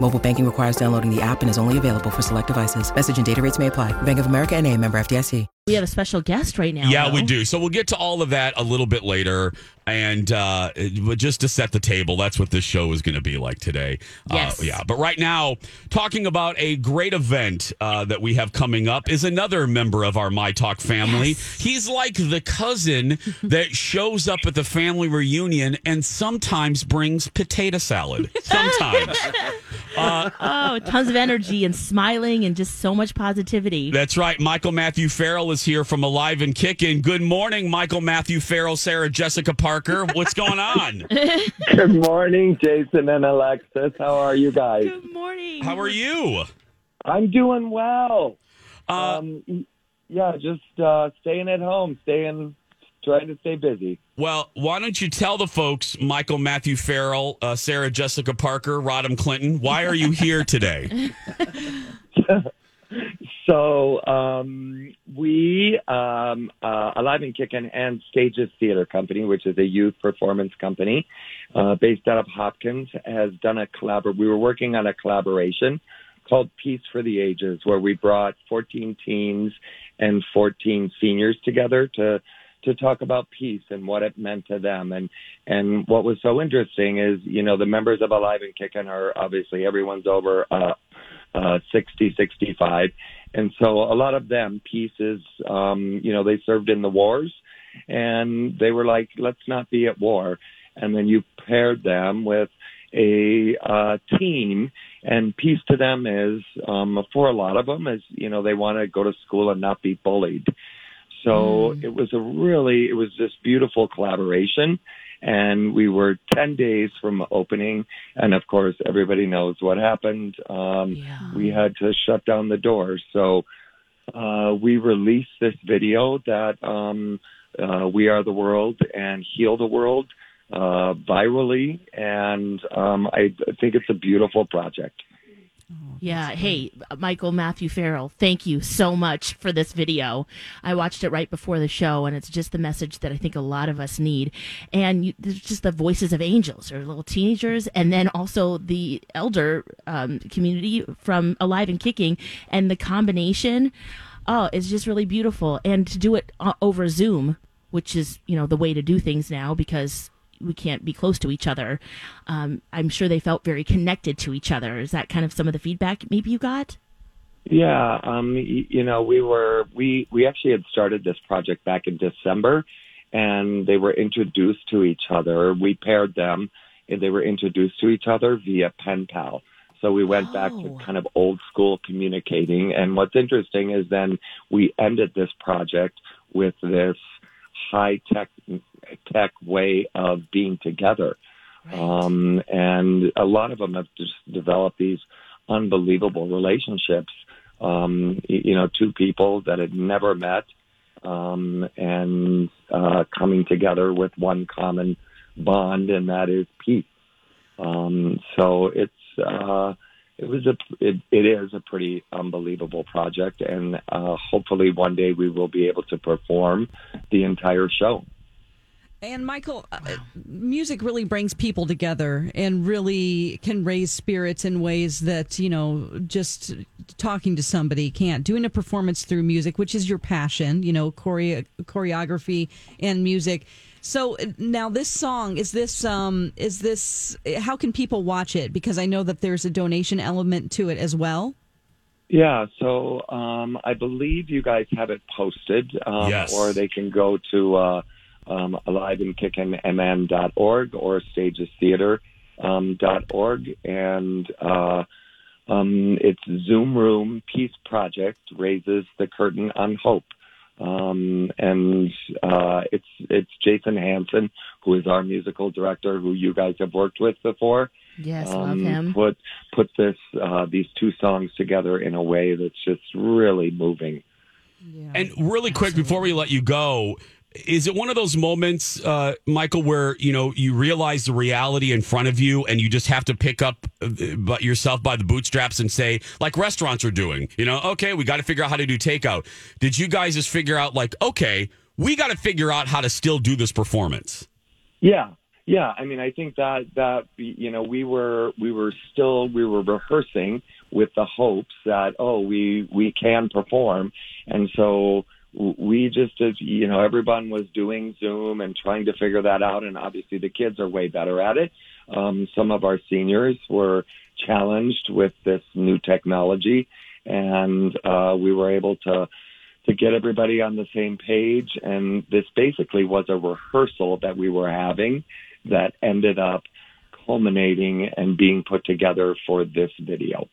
Mobile banking requires downloading the app and is only available for select devices. Message and data rates may apply. Bank of America and a member FDIC. We have a special guest right now. Yeah, though. we do. So we'll get to all of that a little bit later. And uh, but just to set the table, that's what this show is going to be like today. Yes. Uh, yeah. But right now, talking about a great event uh, that we have coming up is another member of our My Talk family. He's like the cousin that shows up at the family reunion and sometimes brings potato salad. Sometimes. Oh, tons of energy and smiling and just so much positivity. That's right. Michael Matthew Farrell is here from Alive and Kicking. Good morning, Michael Matthew Farrell, Sarah Jessica Parker. What's going on? Good morning, Jason and Alexis. How are you guys? Good morning. How are you? I'm doing well. Uh, Um, yeah, just uh, staying at home, staying, trying to stay busy. well, why don't you tell the folks, Michael Matthew Farrell, uh, Sarah Jessica Parker, Rodham Clinton, why are you here today? So um, we, um, uh, Alive and Kickin' and Stages Theater Company, which is a youth performance company uh, based out of Hopkins, has done a collabor. We were working on a collaboration called Peace for the Ages, where we brought 14 teens and 14 seniors together to to talk about peace and what it meant to them. And and what was so interesting is, you know, the members of Alive and Kickin' are obviously everyone's over uh, uh, 60, 65. And so a lot of them pieces, um, you know, they served in the wars and they were like, let's not be at war. And then you paired them with a uh, teen and peace to them is, um, for a lot of them is, you know, they want to go to school and not be bullied. So it was a really, it was this beautiful collaboration. And we were 10 days from opening. And of course, everybody knows what happened. Um, Yeah. we had to shut down the doors. So, uh, we released this video that, um, uh, we are the world and heal the world, uh, virally. And, um, I think it's a beautiful project. Yeah. Hey, Michael Matthew Farrell, thank you so much for this video. I watched it right before the show, and it's just the message that I think a lot of us need. And you, there's just the voices of angels or little teenagers, and then also the elder um, community from Alive and Kicking, and the combination. Oh, it's just really beautiful. And to do it uh, over Zoom, which is you know the way to do things now because we can't be close to each other. Um, I'm sure they felt very connected to each other. Is that kind of some of the feedback maybe you got? Yeah, um, you know, we were we we actually had started this project back in December, and they were introduced to each other. We paired them, and they were introduced to each other via pen pal. So we went back to Oh. kind of old school communicating. And what's interesting is then we ended this project with this high tech tech way of being together. Um, and a lot of them have just developed these unbelievable relationships. Um, you know, two people that had never met, um, and, uh, coming together with one common bond, and that is peace. Um, so it's, uh, it was a, it, it is a pretty unbelievable project, and uh, hopefully one day we will be able to perform the entire show. And Michael, uh, music really brings people together and really can raise spirits in ways that, you know, just talking to somebody can't. Doing a performance through music, which is your passion, you know, chore- choreography and music. So uh, now this song is this um is this how can people watch it because I know that there's a donation element to it as well. Yeah, so um, I believe you guys have it posted, um, Yes. or they can go to uh, um, aliveandkickinmn.org or stagestheater.org. Um, dot org. and uh, um, it's Zoom Room Peace Project raises the curtain on hope. Um, and uh, it's it's Jason Hanson, who is our musical director, who you guys have worked with before. Yes, um, love him. Put put this uh, these two songs together in a way that's just really moving. Yeah. And really quick before we let you go, is it one of those moments, uh, Michael, where you know you realize the reality in front of you, and you just have to pick up uh, but yourself by the bootstraps and say, like restaurants are doing, you know, okay, we got to figure out how to do takeout. Did you guys just figure out, like, okay, we got to figure out how to still do this performance? Yeah, yeah. I mean, I think that that you know we were we were still we were rehearsing with the hopes that oh we we can perform, and so we just as you know everyone was doing zoom and trying to figure that out and obviously the kids are way better at it. Um, some of our seniors were challenged with this new technology and uh, we were able to to get everybody on the same page and this basically was a rehearsal that we were having that ended up culminating and being put together for this video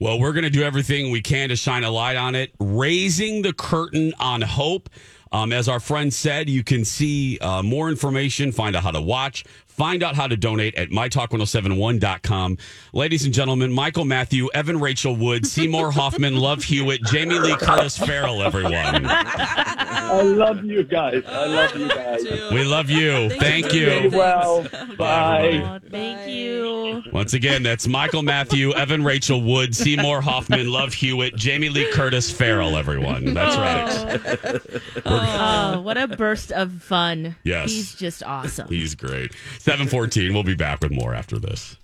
well, we're going to do everything we can to shine a light on it, raising the curtain on hope. Um, as our friend said, you can see uh, more information, find out how to watch, find out how to donate at mytalk1071.com. Ladies and gentlemen, Michael Matthew, Evan Rachel Wood, Seymour Hoffman, Love Hewitt, Jamie Lee Curtis Farrell, everyone. I love you guys. I love you guys. We love you. Thank Stay you. well. Bye. Oh, thank you. Once again, that's Michael Matthew, Evan Rachel Wood, Seymour Hoffman, Love Hewitt, Jamie Lee Curtis Farrell, everyone. That's right. Oh, what a burst of fun. Yes. He's just awesome. He's great. 714. We'll be back with more after this.